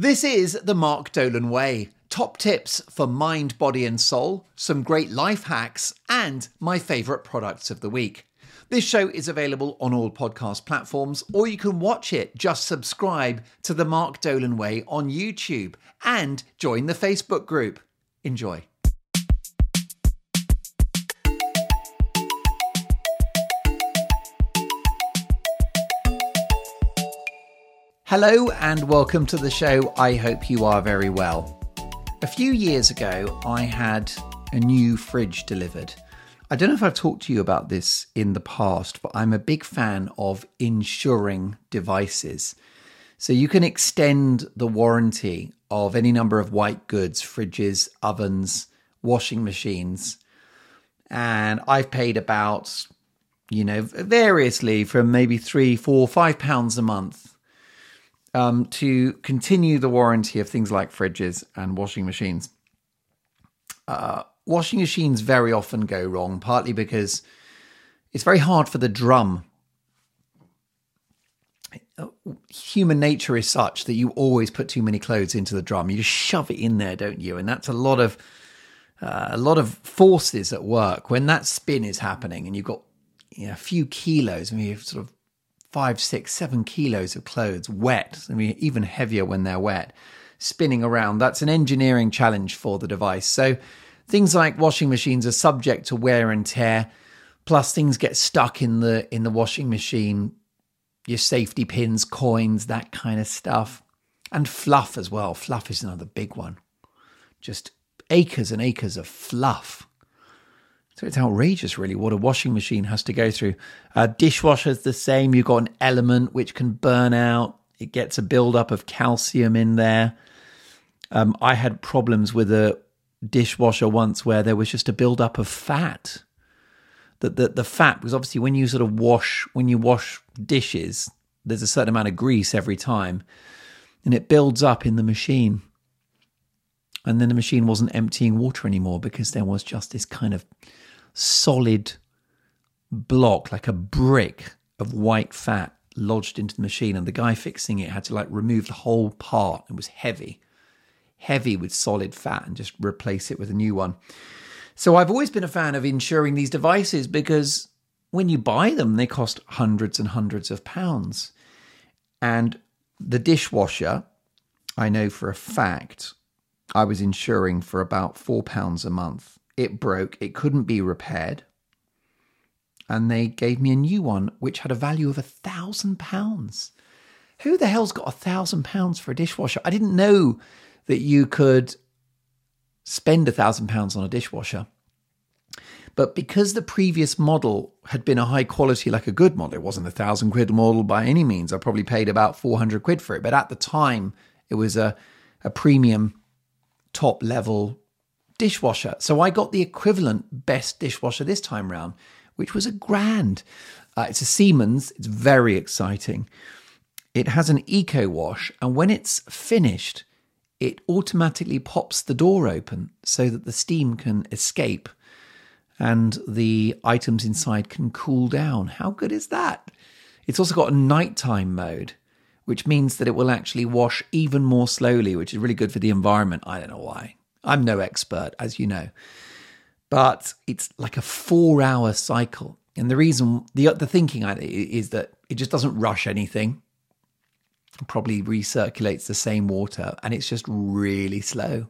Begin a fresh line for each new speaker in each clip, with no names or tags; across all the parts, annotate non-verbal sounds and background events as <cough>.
This is the Mark Dolan Way. Top tips for mind, body, and soul, some great life hacks, and my favourite products of the week. This show is available on all podcast platforms, or you can watch it. Just subscribe to the Mark Dolan Way on YouTube and join the Facebook group. Enjoy. Hello and welcome to the show. I hope you are very well. A few years ago, I had a new fridge delivered. I don't know if I've talked to you about this in the past, but I'm a big fan of insuring devices. So you can extend the warranty of any number of white goods, fridges, ovens, washing machines. And I've paid about, you know, variously from maybe three, four, five pounds a month um, to continue the warranty of things like fridges and washing machines. Uh, washing machines very often go wrong, partly because it's very hard for the drum. Human nature is such that you always put too many clothes into the drum. You just shove it in there, don't you? And that's a lot of uh, a lot of forces at work when that spin is happening, and you've got you know, a few kilos, I mean, sort of five, six, seven kilos of clothes wet, I mean, even heavier when they're wet, spinning around. That's an engineering challenge for the device. So things like washing machines are subject to wear and tear. Plus, things get stuck in the in the washing machine. Your safety pins, coins, that kind of stuff, and fluff as well. Fluff is another big one. Just acres and acres of fluff so it's outrageous, really, what a washing machine has to go through. Uh, dishwasher's the same. You've got an element which can burn out. It gets a buildup of calcium in there. Um, I had problems with a dishwasher once where there was just a buildup of fat. That the, the fat was obviously when you sort of wash when you wash dishes, there's a certain amount of grease every time, and it builds up in the machine. And then the machine wasn't emptying water anymore because there was just this kind of solid block, like a brick of white fat lodged into the machine. And the guy fixing it had to like remove the whole part. It was heavy, heavy with solid fat and just replace it with a new one. So I've always been a fan of insuring these devices because when you buy them, they cost hundreds and hundreds of pounds. And the dishwasher, I know for a fact, I was insuring for about four pounds a month it broke, it couldn't be repaired. And they gave me a new one, which had a value of a thousand pounds. Who the hell's got a thousand pounds for a dishwasher? I didn't know that you could spend a thousand pounds on a dishwasher. But because the previous model had been a high quality, like a good model, it wasn't a thousand quid model by any means. I probably paid about 400 quid for it. But at the time, it was a, a premium top level dishwasher. So I got the equivalent best dishwasher this time round, which was a grand. Uh, it's a Siemens. It's very exciting. It has an eco wash, and when it's finished, it automatically pops the door open so that the steam can escape and the items inside can cool down. How good is that? It's also got a nighttime mode, which means that it will actually wash even more slowly, which is really good for the environment. I don't know why. I'm no expert, as you know, but it's like a four hour cycle. And the reason, the, the thinking is that it just doesn't rush anything, it probably recirculates the same water, and it's just really slow.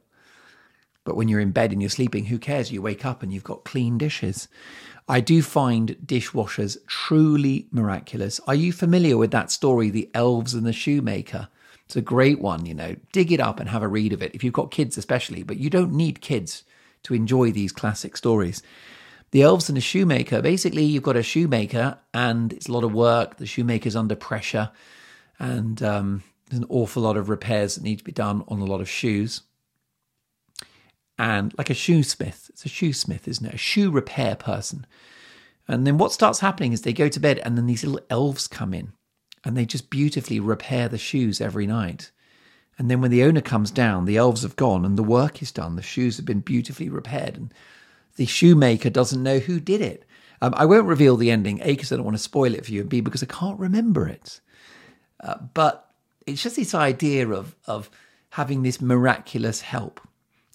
But when you're in bed and you're sleeping, who cares? You wake up and you've got clean dishes. I do find dishwashers truly miraculous. Are you familiar with that story, The Elves and the Shoemaker? It's a great one, you know. Dig it up and have a read of it if you've got kids, especially. But you don't need kids to enjoy these classic stories. The Elves and the Shoemaker basically, you've got a shoemaker and it's a lot of work. The shoemaker's under pressure and um, there's an awful lot of repairs that need to be done on a lot of shoes. And like a shoesmith, it's a shoesmith, isn't it? A shoe repair person. And then what starts happening is they go to bed and then these little elves come in and they just beautifully repair the shoes every night. And then when the owner comes down, the elves have gone and the work is done. The shoes have been beautifully repaired, and the shoemaker doesn't know who did it. Um, I won't reveal the ending, A, because I don't want to spoil it for you, and B, because I can't remember it. Uh, but it's just this idea of, of having this miraculous help.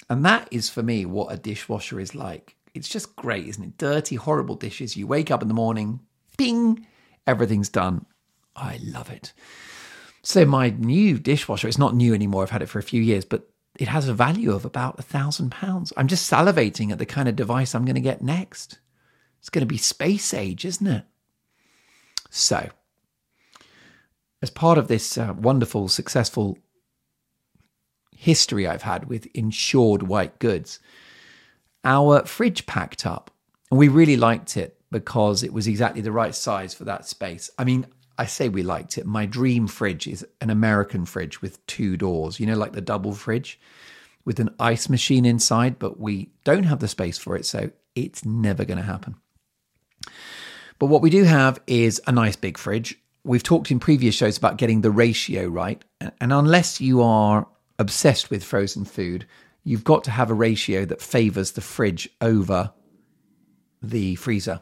And that is for me what a dishwasher is like. It's just great, isn't it? Dirty, horrible dishes. You wake up in the morning, ping, everything's done. I love it. So my new dishwasher, it's not new anymore. I've had it for a few years, but it has a value of about a thousand pounds. I'm just salivating at the kind of device I'm going to get next. It's going to be space age, isn't it? So, as part of this uh, wonderful, successful history I've had with insured white goods, our fridge packed up. And we really liked it because it was exactly the right size for that space. I mean, I say we liked it. My dream fridge is an American fridge with two doors, you know, like the double fridge with an ice machine inside, but we don't have the space for it. So it's never going to happen. But what we do have is a nice big fridge. We've talked in previous shows about getting the ratio right. And unless you are obsessed with frozen food, you've got to have a ratio that favors the fridge over the freezer.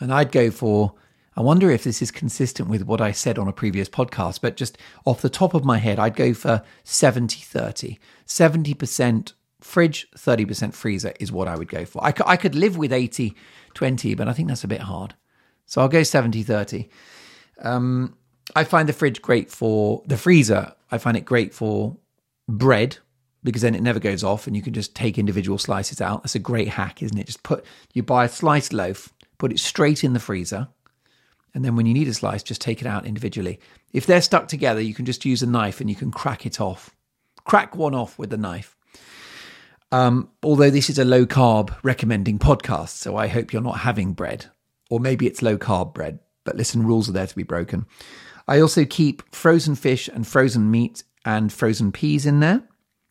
And I'd go for, I wonder if this is consistent with what I said on a previous podcast, but just off the top of my head, I'd go for 70 30. 70% fridge, 30% freezer is what I would go for. I could, I could live with 80 20, but I think that's a bit hard. So I'll go 70 30. Um, I find the fridge great for the freezer. I find it great for bread because then it never goes off and you can just take individual slices out. That's a great hack, isn't it? Just put you buy a sliced loaf, put it straight in the freezer, and then when you need a slice, just take it out individually. If they're stuck together, you can just use a knife and you can crack it off. Crack one off with the knife. Um, although this is a low carb recommending podcast, so I hope you're not having bread, or maybe it's low carb bread. But listen, rules are there to be broken. I also keep frozen fish and frozen meat and frozen peas in there.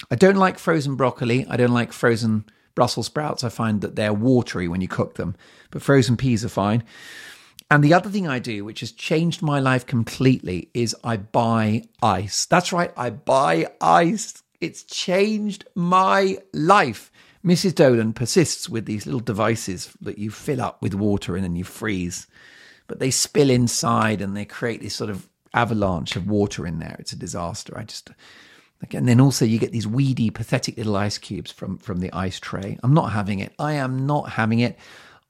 I don't like frozen broccoli. I don't like frozen Brussels sprouts. I find that they're watery when you cook them, but frozen peas are fine. And the other thing I do, which has changed my life completely, is I buy ice. That's right, I buy ice. It's changed my life. Mrs. Dolan persists with these little devices that you fill up with water and then you freeze, but they spill inside and they create this sort of avalanche of water in there. It's a disaster. I just and then also you get these weedy, pathetic little ice cubes from from the ice tray. I'm not having it. I am not having it.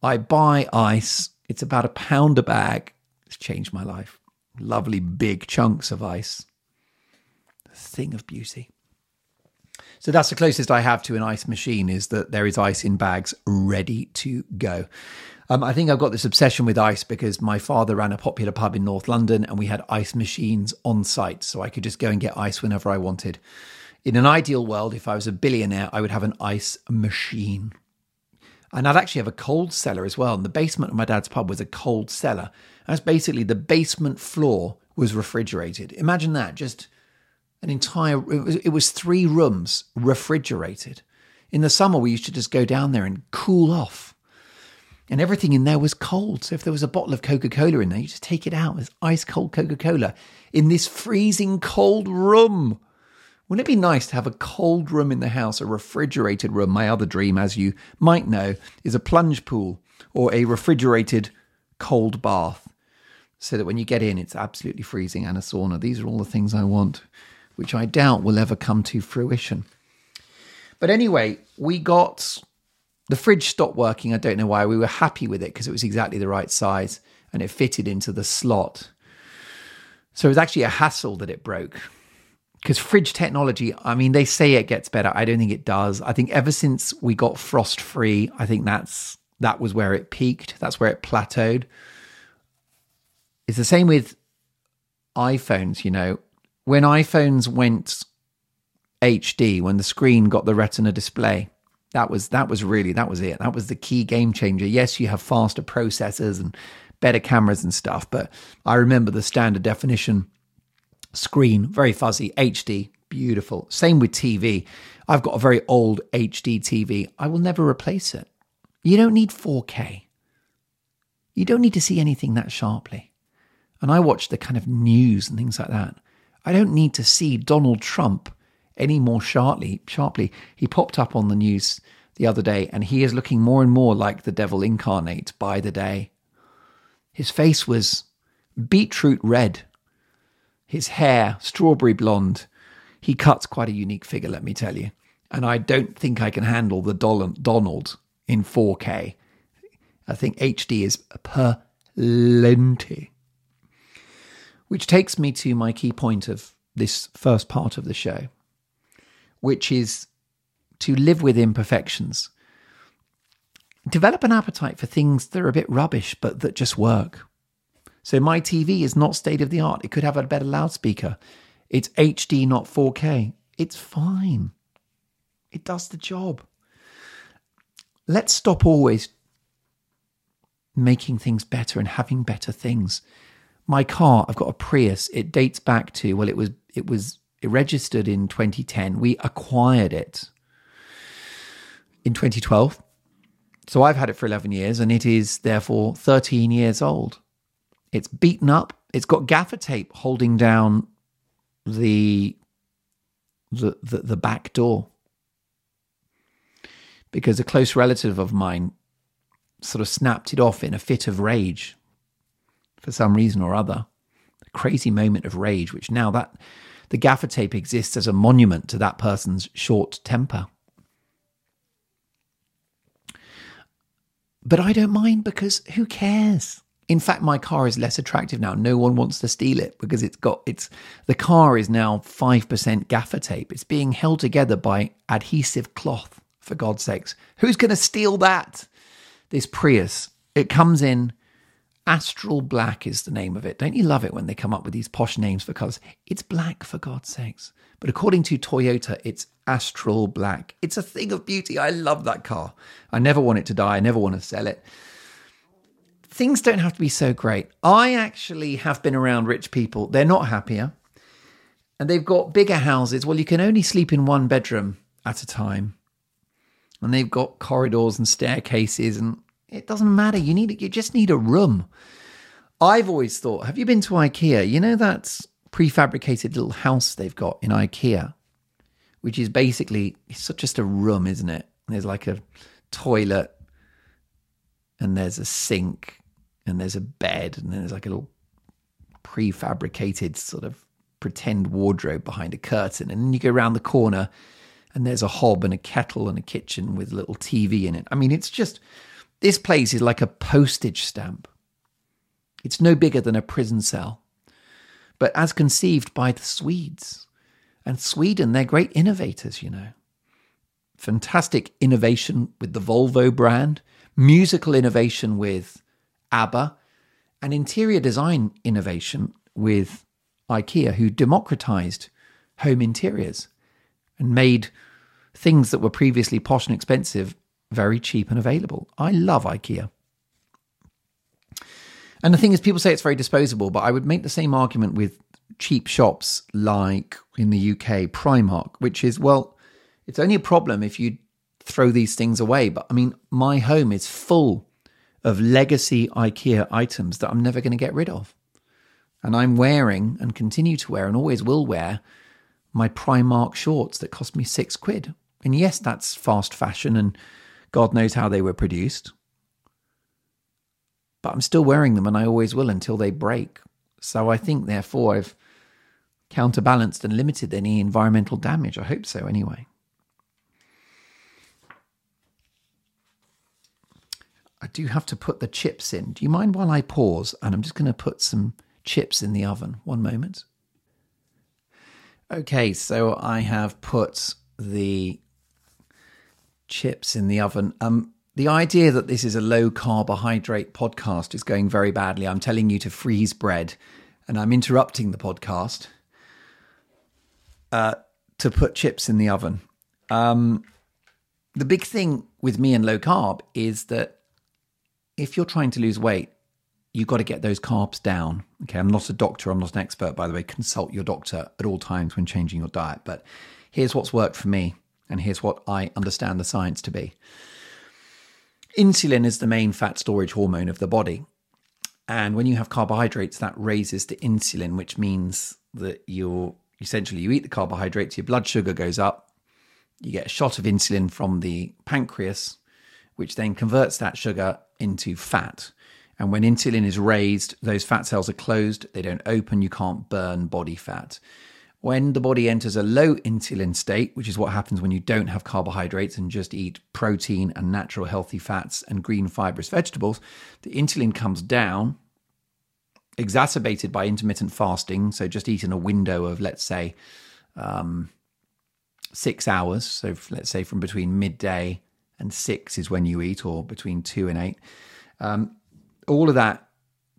I buy ice. It's about a pound a bag. It's changed my life. Lovely big chunks of ice. A thing of beauty. So that's the closest I have to an ice machine is that there is ice in bags ready to go. Um, I think I've got this obsession with ice because my father ran a popular pub in North London and we had ice machines on site. So I could just go and get ice whenever I wanted. In an ideal world, if I was a billionaire, I would have an ice machine. And I'd actually have a cold cellar as well. And the basement of my dad's pub was a cold cellar. That's basically the basement floor was refrigerated. Imagine that, just an entire, it was, it was three rooms refrigerated. In the summer, we used to just go down there and cool off and everything in there was cold. So if there was a bottle of Coca Cola in there, you just take it out. It's ice cold Coca Cola in this freezing cold room. Wouldn't it be nice to have a cold room in the house, a refrigerated room? My other dream, as you might know, is a plunge pool or a refrigerated cold bath so that when you get in, it's absolutely freezing and a sauna. These are all the things I want, which I doubt will ever come to fruition. But anyway, we got the fridge stopped working. I don't know why. We were happy with it because it was exactly the right size and it fitted into the slot. So it was actually a hassle that it broke. Because fridge technology, I mean, they say it gets better. I don't think it does. I think ever since we got frost free, I think that's that was where it peaked. That's where it plateaued. It's the same with iPhones, you know. When iPhones went HD, when the screen got the retina display, that was that was really that was it. That was the key game changer. Yes, you have faster processors and better cameras and stuff, but I remember the standard definition screen, very fuzzy, HD, beautiful. Same with TV. I've got a very old HD TV. I will never replace it. You don't need 4K. You don't need to see anything that sharply. And I watch the kind of news and things like that. I don't need to see Donald Trump any more sharply. Sharply, he popped up on the news the other day, and he is looking more and more like the devil incarnate by the day. His face was beetroot red, his hair strawberry blonde, he cuts quite a unique figure, let me tell you. And I don't think I can handle the Donald in 4K. I think HD is plenty. Which takes me to my key point of this first part of the show, which is to live with imperfections. Develop an appetite for things that are a bit rubbish, but that just work. So, my TV is not state of the art. It could have a better loudspeaker. It's HD, not 4K. It's fine. It does the job. Let's stop always making things better and having better things. My car, I've got a Prius. It dates back to well, it was it was registered in 2010. We acquired it in 2012. So I've had it for 11 years and it is therefore 13 years old. It's beaten up. It's got gaffer tape holding down the the, the, the back door because a close relative of mine sort of snapped it off in a fit of rage for some reason or other. A crazy moment of rage, which now that the gaffer tape exists as a monument to that person's short temper. But I don't mind because who cares? In fact, my car is less attractive now. No one wants to steal it because it's got it's the car is now 5% gaffer tape. It's being held together by adhesive cloth, for God's sakes. Who's going to steal that? This Prius. It comes in Astral Black is the name of it. Don't you love it when they come up with these posh names for colours? It's black, for God's sakes. But according to Toyota, it's Astral Black. It's a thing of beauty. I love that car. I never want it to die. I never want to sell it. Things don't have to be so great. I actually have been around rich people. They're not happier. And they've got bigger houses. Well, you can only sleep in one bedroom at a time. And they've got corridors and staircases and it doesn't matter. You need you just need a room. I've always thought, have you been to IKEA? You know that prefabricated little house they've got in IKEA, which is basically it's just a room, isn't it? There's like a toilet and there's a sink and there's a bed and then there's like a little prefabricated sort of pretend wardrobe behind a curtain. And then you go around the corner and there's a hob and a kettle and a kitchen with a little TV in it. I mean, it's just this place is like a postage stamp. It's no bigger than a prison cell. But as conceived by the Swedes. And Sweden, they're great innovators, you know. Fantastic innovation with the Volvo brand, musical innovation with ABBA, and interior design innovation with IKEA, who democratized home interiors and made things that were previously posh and expensive very cheap and available. I love IKEA. And the thing is, people say it's very disposable, but I would make the same argument with cheap shops like in the UK, Primark, which is, well, it's only a problem if you throw these things away. But I mean, my home is full of legacy IKEA items that I'm never going to get rid of. And I'm wearing and continue to wear and always will wear my Primark shorts that cost me six quid. And yes, that's fast fashion and God knows how they were produced. But I'm still wearing them and I always will until they break. So I think, therefore, I've counterbalanced and limited any environmental damage. I hope so, anyway. I do have to put the chips in. Do you mind while I pause? And I'm just going to put some chips in the oven. One moment. Okay, so I have put the chips in the oven. Um, the idea that this is a low carbohydrate podcast is going very badly. I'm telling you to freeze bread, and I'm interrupting the podcast uh, to put chips in the oven. Um, the big thing with me and low carb is that if you're trying to lose weight, you've got to get those carbs down. Okay, I'm not a doctor, I'm not an expert, by the way. Consult your doctor at all times when changing your diet. But here's what's worked for me. And here's what I understand the science to be insulin is the main fat storage hormone of the body. And when you have carbohydrates, that raises the insulin, which means that you're essentially you eat the carbohydrates, your blood sugar goes up, you get a shot of insulin from the pancreas, which then converts that sugar into fat. And when insulin is raised, those fat cells are closed, they don't open, you can't burn body fat When the body enters a low insulin state, which is what happens when you don't have carbohydrates and just eat protein and natural healthy fats and green fibrous vegetables, the insulin comes down, exacerbated by intermittent fasting. So just eat in a window of, let's say, um, six hours. So let's say from between midday and six is when you eat, or between two and eight. Um, all of that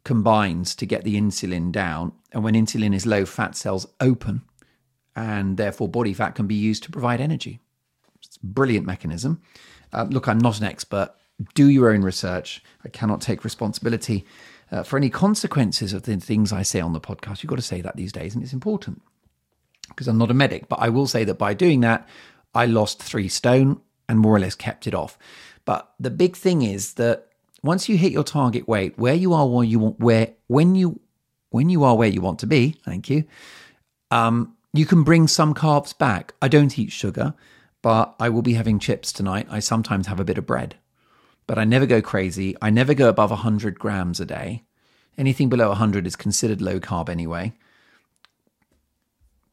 combines to get the insulin down. And when insulin is low, fat cells open, and therefore body fat can be used to provide energy. It's a brilliant mechanism. Uh, look, I'm not an expert. Do your own research. I cannot take responsibility uh, for any consequences of the things I say on the podcast. You've got to say that these days, and it's important because I'm not a medic. But I will say that by doing that, I lost three stone and more or less kept it off. But the big thing is that once you hit your target weight, where you are, where you want, where when you when you are where you want to be, thank you. Um, you can bring some carbs back. I don't eat sugar, but I will be having chips tonight. I sometimes have a bit of bread, but I never go crazy. I never go above 100 grams a day. Anything below 100 is considered low carb anyway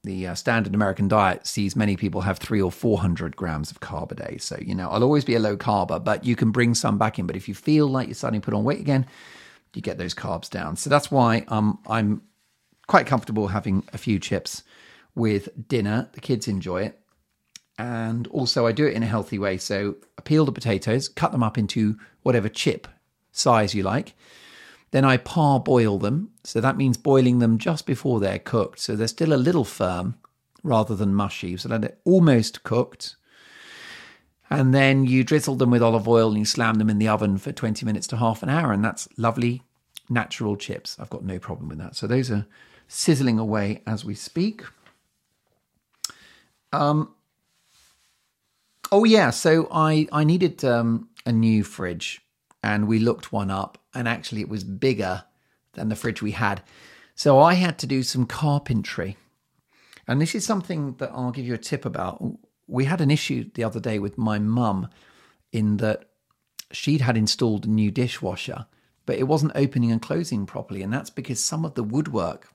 the uh, standard American diet sees many people have three or 400 grams of carb a day. So, you know, I'll always be a low carber, but you can bring some back in. But if you feel like you're starting to put on weight again, you get those carbs down. So that's why um, I'm quite comfortable having a few chips with dinner. The kids enjoy it. And also, I do it in a healthy way. So, I peel the potatoes, cut them up into whatever chip size you like then I parboil them. So that means boiling them just before they're cooked. So they're still a little firm rather than mushy. So they're almost cooked. And then you drizzle them with olive oil and you slam them in the oven for 20 minutes to half an hour. And that's lovely natural chips. I've got no problem with that. So those are sizzling away as we speak. Um, oh yeah, so I I needed um, a new fridge, and we looked one up, and actually it was bigger than the fridge we had. So I had to do some carpentry. And this is something that I'll give you a tip about. We had an issue the other day with my mum in that she'd had installed a new dishwasher, but it wasn't opening and closing properly. And that's because some of the woodwork,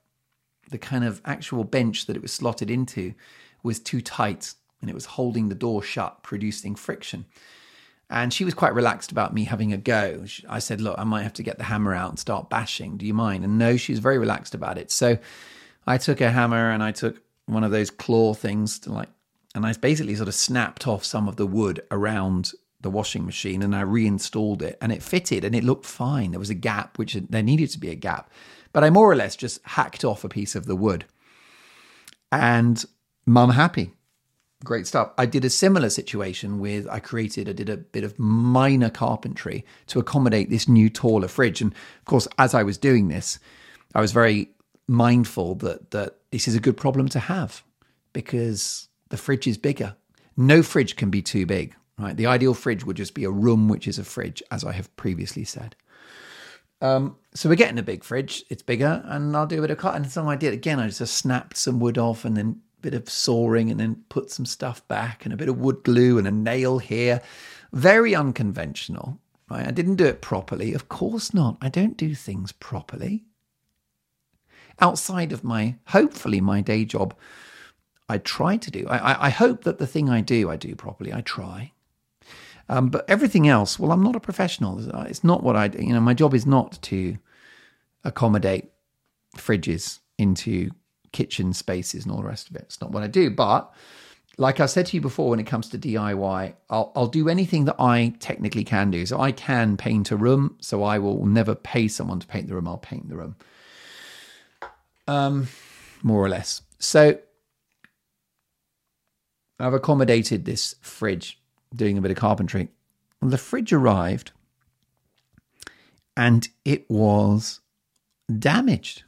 the kind of actual bench that it was slotted into, was too tight and it was holding the door shut, producing friction. And she was quite relaxed about me having a go. I said, Look, I might have to get the hammer out and start bashing. Do you mind? And no, she was very relaxed about it. So I took a hammer and I took one of those claw things to like, and I basically sort of snapped off some of the wood around the washing machine and I reinstalled it and it fitted and it looked fine. There was a gap, which there needed to be a gap. But I more or less just hacked off a piece of the wood. And mum happy great stuff. I did a similar situation with I created, I did a bit of minor carpentry to accommodate this new taller fridge. And of course, as I was doing this, I was very mindful that that this is a good problem to have because the fridge is bigger. No fridge can be too big, right? The ideal fridge would just be a room which is a fridge, as I have previously said. Um, so we're getting a big fridge. It's bigger, and I'll do a bit of cut. And so I did again. I just snapped some wood off and then bit of sawing and then put some stuff back and a bit of wood glue and a nail here. Very unconventional, right? I didn't do it properly. Of course not. I don't do things properly. Outside of my, hopefully, my day job, I try to do. I, I hope that the thing I do, I do properly. I try. Um, but everything else, well, I'm not a professional. It's not what I do. You know, my job is not to accommodate fridges into kitchen spaces and all the rest of it. It's not what I do. But like I said to you before, when it comes to DIY, I'll, I'll do anything that I technically can do. So I can paint a room. So I will never pay someone to paint the room. I'll paint the room. Um, more or less. So I've accommodated this fridge doing a bit of carpentry. the fridge arrived and it was damaged.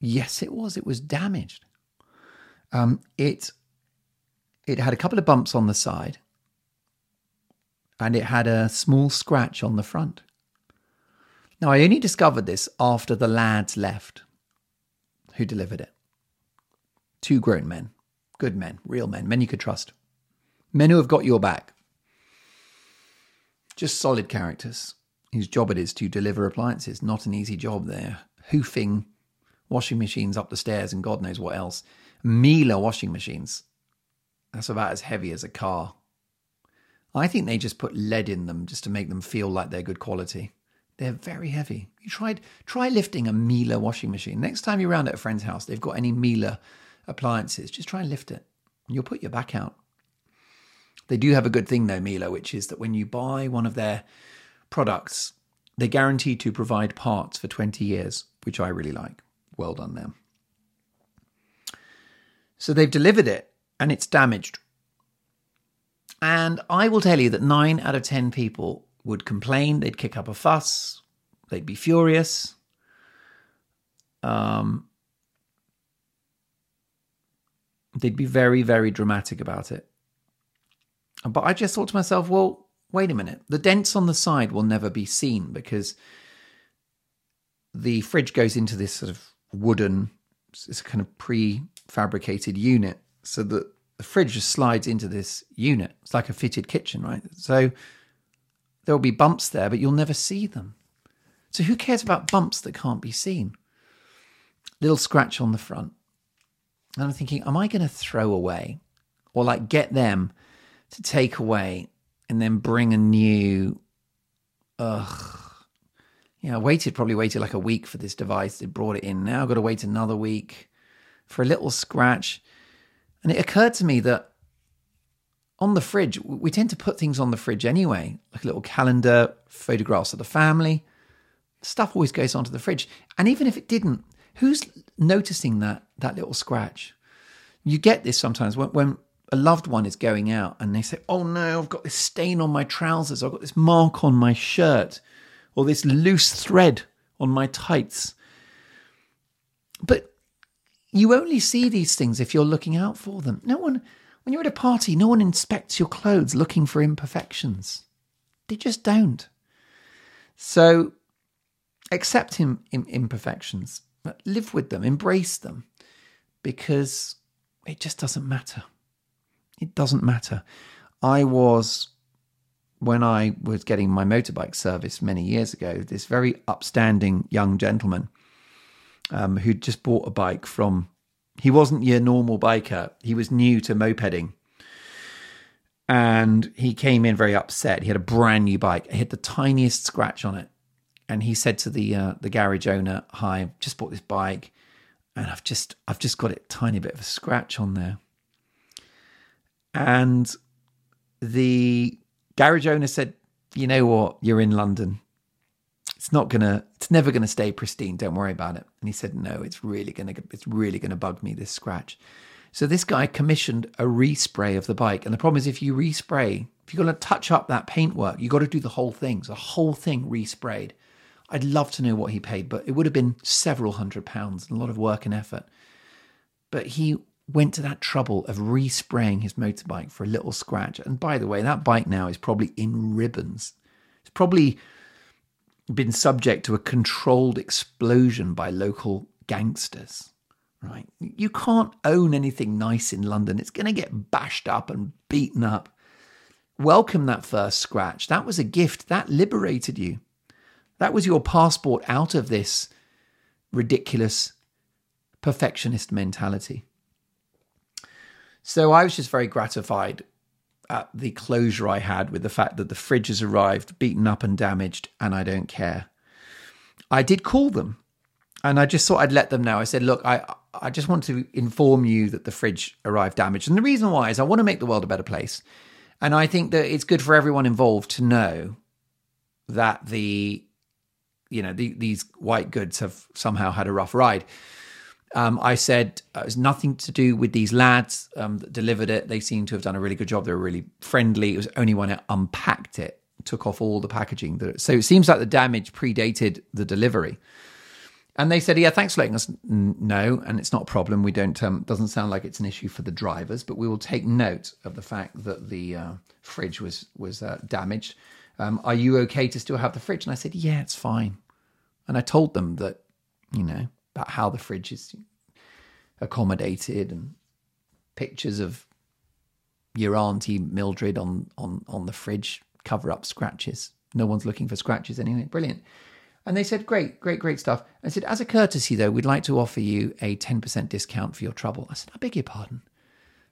Yes, it was. It was damaged. Um, it it had a couple of bumps on the side, and it had a small scratch on the front. Now, I only discovered this after the lads left who delivered it. Two grown men, good men, real men, men you could trust, men who have got your back. Just solid characters whose job it is to deliver appliances. Not an easy job there. Hoofing washing machines up the stairs and God knows what else. Miele washing machines. That's about as heavy as a car. I think they just put lead in them just to make them feel like they're good quality. They're very heavy. You tried try lifting a Miele washing machine. Next time you're around at a friend's house, they've got any Miele appliances, just try and lift it. And you'll put your back out. They do have a good thing though, Miele, which is that when you buy one of their products, they guarantee to provide parts for 20 years, which I really like. Well done them. So they've delivered it and it's damaged. And I will tell you that nine out of 10 people would complain, they'd kick up a fuss, they'd be furious. Um, they'd be very, very dramatic about it. But I just thought to myself, well, wait a minute. The dents on the side will never be seen because the fridge goes into this sort of wooden, it's a kind of prefabricated unit so that the fridge just slides into this unit. It's like a fitted kitchen, right? So there will be bumps there, but you'll never see them. So who cares about bumps that can't be seen? Little scratch on the front. And I'm thinking, am I going to throw away or like get them to take away and then bring a new, ugh. Yeah, I waited, probably waited like a week for this device. They brought it in. Now I've got to wait another week for a little scratch. And it occurred to me that on the fridge, we tend to put things on the fridge anyway, like a little calendar, photographs of the family. Stuff always goes onto the fridge. And even if it didn't, who's noticing that that little scratch? You get this sometimes when, when a loved one is going out and they say, Oh no, I've got this stain on my trousers, I've got this mark on my shirt, or this loose thread on my tights. But you only see these things if you're looking out for them. No one when you're at a party, no one inspects your clothes looking for imperfections. They just don't. So accept him imperfections, but live with them, embrace them, because it just doesn't matter. It doesn't matter. I was, when I was getting my motorbike service many years ago, this very upstanding young gentleman um, who'd just bought a bike from he wasn't your normal biker. He was new to mopeding. And he came in very upset. He had a brand new bike. It had the tiniest scratch on it. And he said to the uh, the garage owner, "Hi, I've just bought this bike, and I've just I've just got a tiny bit of a scratch on there." And the garage owner said, "You know what? You're in London. It's not gonna it's never gonna stay pristine. Don't worry about it. And he said no it's really gonna it's really gonna bug me this scratch. So this guy commissioned a respray of the bike. And the problem is if you respray if you're gonna touch up that paintwork you got to do the whole thing. So the whole thing resprayed. I'd love to know what he paid but it would have been several hundred pounds and a lot of work and effort. But he went to that trouble of respraying his motorbike for a little scratch and by the way that bike now is probably in ribbons it's probably been subject to a controlled explosion by local gangsters. Right? You can't own anything nice in London. It's going to get bashed up and beaten up. Welcome that first scratch. That was a gift. That liberated you. That was your passport out of this ridiculous perfectionist mentality. So I was just very gratified at the closure I had with the fact that the fridge has arrived, beaten up and damaged, and I don't care. I did call them and I just thought I'd let them know. I said, look, I, I just want to inform you that the fridge arrived damaged. And the reason why is I want to make the world a better place. And I think that it's good for everyone involved to know that the, you know, the, these white goods have somehow had a rough ride. Um, I said uh, it was nothing to do with these lads um, that delivered it. They seem to have done a really good job. They were really friendly. It was only when I unpacked it, took off all the packaging. That, so it seems like the damage predated the delivery. And they said, "Yeah, thanks for letting us know, and it's not a problem. We don't. Um, doesn't sound like it's an issue for the drivers, but we will take note of the fact that the uh, fridge was was uh, damaged. Um, are you okay to still have the fridge?" And I said, "Yeah, it's fine." And I told them that, you know, about how the fridge is accommodated and pictures of your auntie Mildred on on on the fridge cover up scratches. No one's looking for scratches anyway. Brilliant. And they said, Great, great, great stuff. I said, As a courtesy, though, we'd like to offer you a 10% discount for your trouble. I said, I beg your pardon.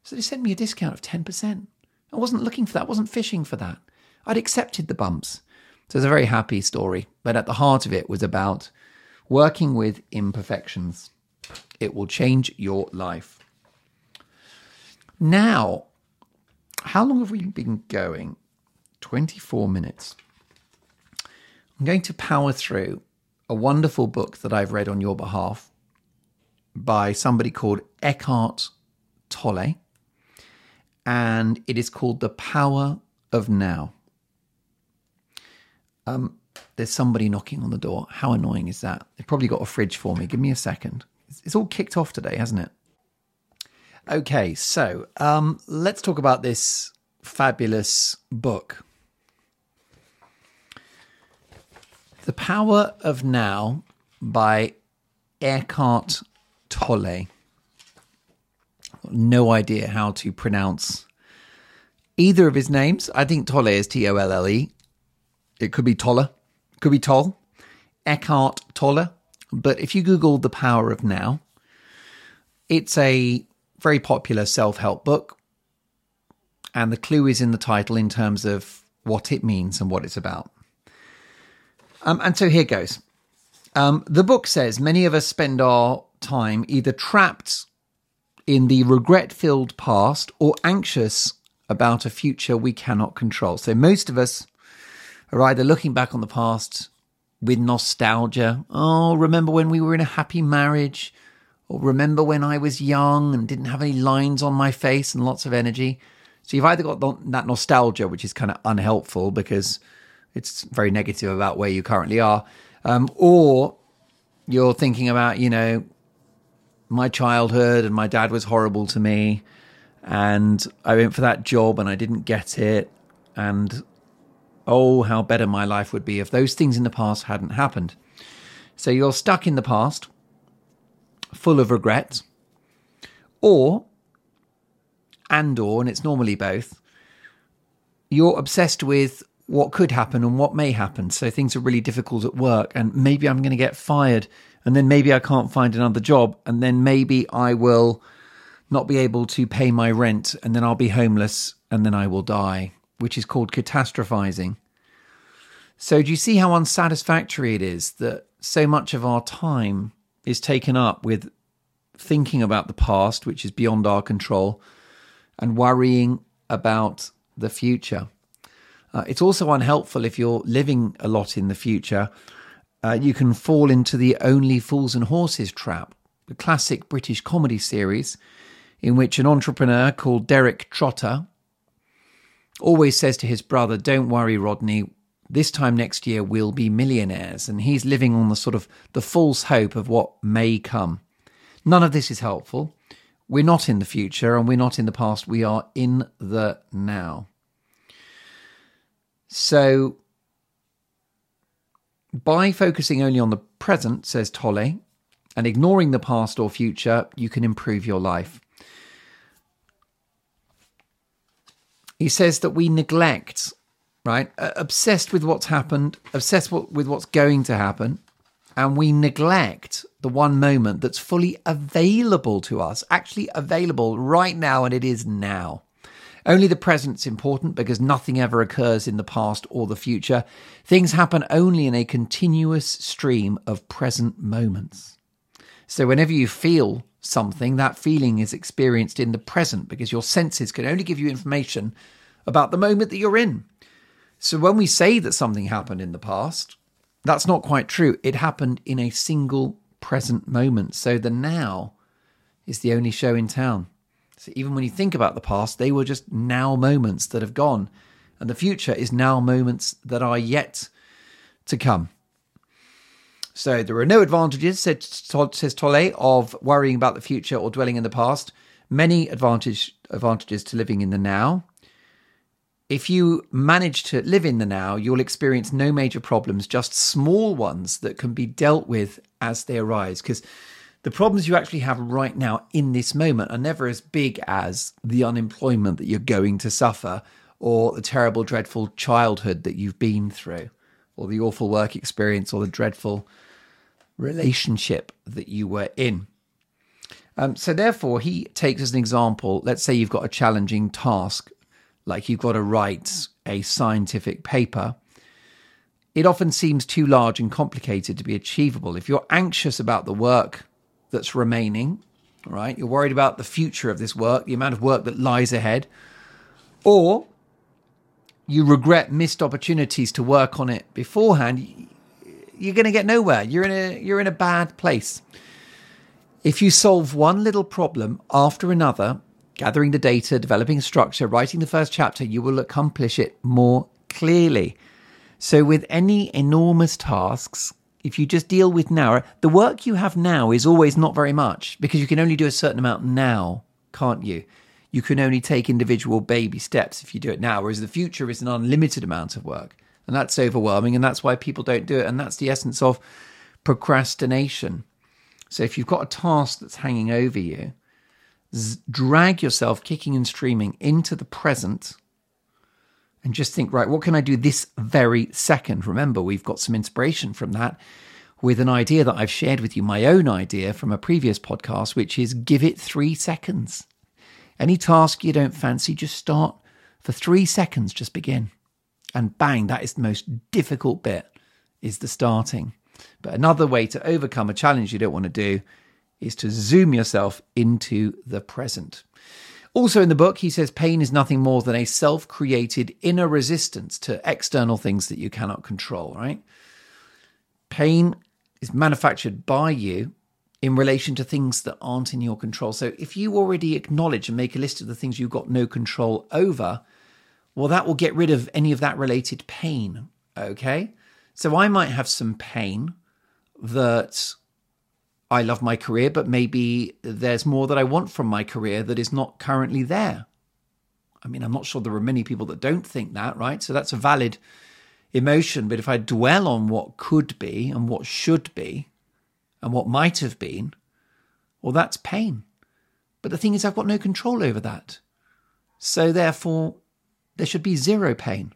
So they sent me a discount of 10%. I wasn't looking for that, I wasn't fishing for that. I'd accepted the bumps. So it's a very happy story. But at the heart of it was about working with imperfections. It will change your life. Now, how long have we been going? 24 minutes. I'm going to power through a wonderful book that I've read on your behalf by somebody called Eckhart Tolle, and it is called The Power of Now. Um, there's somebody knocking on the door. How annoying is that? They've probably got a fridge for me. Give me a second. It's all kicked off today, hasn't it? Okay, so um, let's talk about this fabulous book. The Power of Now by Eckhart Tolle. No idea how to pronounce either of his names. I think Tolle is T O L L E. It could be Tolle, could be Toll, Eckhart Tolle. But if you Google The Power of Now, it's a very popular self help book. And the clue is in the title in terms of what it means and what it's about. Um, and so here goes. Um, the book says many of us spend our time either trapped in the regret filled past or anxious about a future we cannot control. So most of us are either looking back on the past with nostalgia. Oh, remember when we were in a happy marriage? Or remember when I was young and didn't have any lines on my face and lots of energy? So you've either got that nostalgia, which is kind of unhelpful because it's very negative about where you currently are, um, or you're thinking about, you know, my childhood and my dad was horrible to me and I went for that job and I didn't get it and oh how better my life would be if those things in the past hadn't happened. So you're stuck in the past full of regrets, or and or, and it's normally both, you're obsessed with what could happen and what may happen. So things are really difficult at work, and maybe I'm going to get fired, and then maybe I can't find another job, and then maybe I will not be able to pay my rent, and then I'll be homeless, and then I will die, which is called catastrophizing. So, do you see how unsatisfactory it is that so much of our time is taken up with thinking about the past, which is beyond our control, and worrying about the future. Uh, it's also unhelpful if you're living a lot in the future. Uh, you can fall into the Only Fools and Horses trap, the classic British comedy series in which an entrepreneur called Derek Trotter always says to his brother, Don't worry, Rodney, this time next year we'll be millionaires. And he's living on the sort of the false hope of what may come. None of this is helpful. We're not in the future and we're not in the past. We are in the now. So, by focusing only on the present, says Tolle, and ignoring the past or future, you can improve your life. He says that we neglect, right? Uh, obsessed with what's happened, obsessed with what's going to happen, and we neglect the one moment that's fully available to us, actually available right now, and it is now. Only the present's important because nothing ever occurs in the past or the future. Things happen only in a continuous stream of present moments. So, whenever you feel something, that feeling is experienced in the present because your senses can only give you information about the moment that you're in. So, when we say that something happened in the past, that's not quite true. It happened in a single present moment. So the now is the only show in town. So even when you think about the past, they were just now moments that have gone. And the future is now moments that are yet to come. So there are no advantages, says Tolle, of worrying about the future or dwelling in the past. Many advantage, advantages to living in the now if you manage to live in the now, you'll experience no major problems, just small ones that can be dealt with as they arise. Because the problems you actually have right now in this moment are never as big as the unemployment that you're going to suffer or the terrible, dreadful childhood that you've been through or the awful work experience or the dreadful relationship that you were in. Um, so, therefore, he takes as an example let's say you've got a challenging task, like you've got to write a scientific paper. It often seems too large and complicated to be achievable. If you're anxious about the work that's remaining, right, you're worried about the future of this work, the amount of work that lies ahead, or you regret missed opportunities to work on it beforehand, you're going to get nowhere. You're in a you're in a bad place. If you solve one little problem after another, gathering the data, developing structure, writing the first chapter, you will accomplish it more clearly. So with any enormous tasks, if you just deal with now, the work you have now is always not very much because you can only do a certain amount now, can't you? You can only take individual baby steps if you do it now, whereas the future is an unlimited amount of work. And that's overwhelming. And that's why people don't do it. And that's the essence of procrastination. So if you've got a task that's hanging over you, drag yourself kicking and streaming into the present and just think, right, what can I do this very second? Remember, we've got some inspiration from that with an idea that I've shared with you, my own idea from a previous podcast, which is give it three seconds. Any task you don't fancy, just start for three seconds, just begin. And bang, that is the most difficult bit, is the starting. But another way to overcome a challenge you don't want to do is to zoom yourself into the present. Also, in the book, he says pain is nothing more than a self created inner resistance to external things that you cannot control, right? Pain is manufactured by you in relation to things that aren't in your control. So, if you already acknowledge and make a list of the things you've got no control over, well, that will get rid of any of that related pain, okay? So I might have some pain that I love my career, but maybe there's more that I want from my career that is not currently there. I mean, I'm not sure there are many people that don't think that, right? So that's a valid emotion. But if I dwell on what could be and what should be and what might have been, well, that's pain. But the thing is, I've got no control over that. So therefore, there should be zero pain.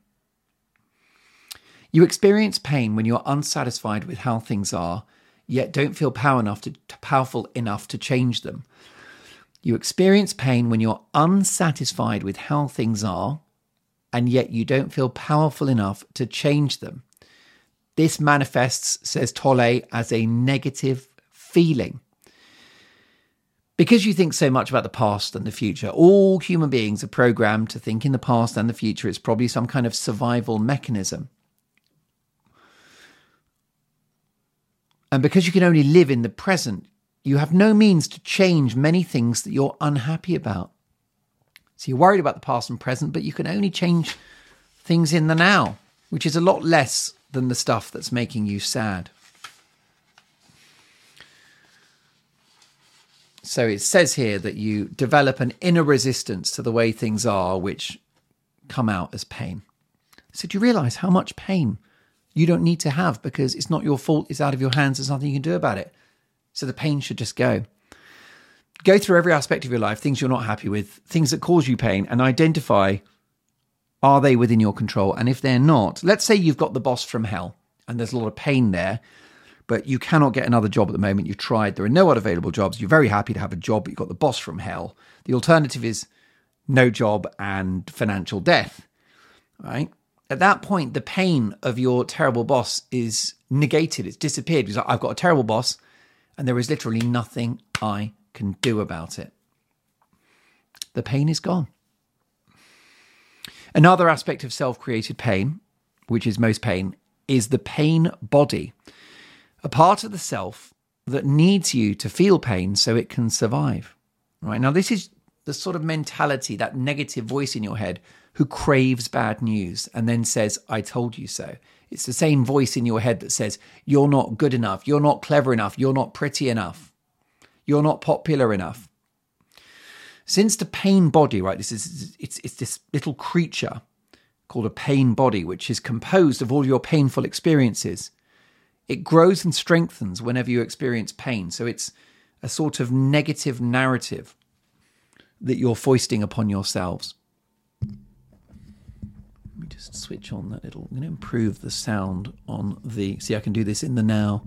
You experience pain when you're unsatisfied with how things are, yet don't feel power enough to, powerful enough to change them. You experience pain when you're unsatisfied with how things are, and yet you don't feel powerful enough to change them. This manifests, says Tolle, as a negative feeling. Because you think so much about the past and the future, all human beings are programmed to think in the past and the future. It's probably some kind of survival mechanism. And because you can only live in the present, you have no means to change many things that you're unhappy about. So you're worried about the past and present, but you can only change things in the now, which is a lot less than the stuff that's making you sad. So it says here that you develop an inner resistance to the way things are, which come out as pain. So do you realize how much pain you don't need to have because it's not your fault, it's out of your hands, there's nothing you can do about it. So the pain should just go. Go through every aspect of your life, things you're not happy with, things that cause you pain, and identify are they within your control? And if they're not, let's say you've got the boss from hell and there's a lot of pain there, but you cannot get another job at the moment. You've tried, there are no other available jobs. You're very happy to have a job, but you've got the boss from hell. The alternative is no job and financial death, right? at that point, the pain of your terrible boss is negated, it's disappeared because I've got a terrible boss and there is literally nothing I can do about it. The pain is gone. Another aspect of self created pain, which is most pain, is the pain body, a part of the self that needs you to feel pain so it can survive. Right now, this is the sort of mentality, that negative voice in your head who craves bad news and then says, I told you so. It's the same voice in your head that says, You're not good enough. You're not clever enough. You're not pretty enough. You're not popular enough. Since the pain body, right, this is it's it's this little creature called a pain body, which is composed of all your painful experiences. It grows and strengthens whenever you experience pain. So it's a sort of negative narrative that you're foisting upon yourselves Let me just switch on that little. I'm going to improve the sound on the. See, I can do this in the now.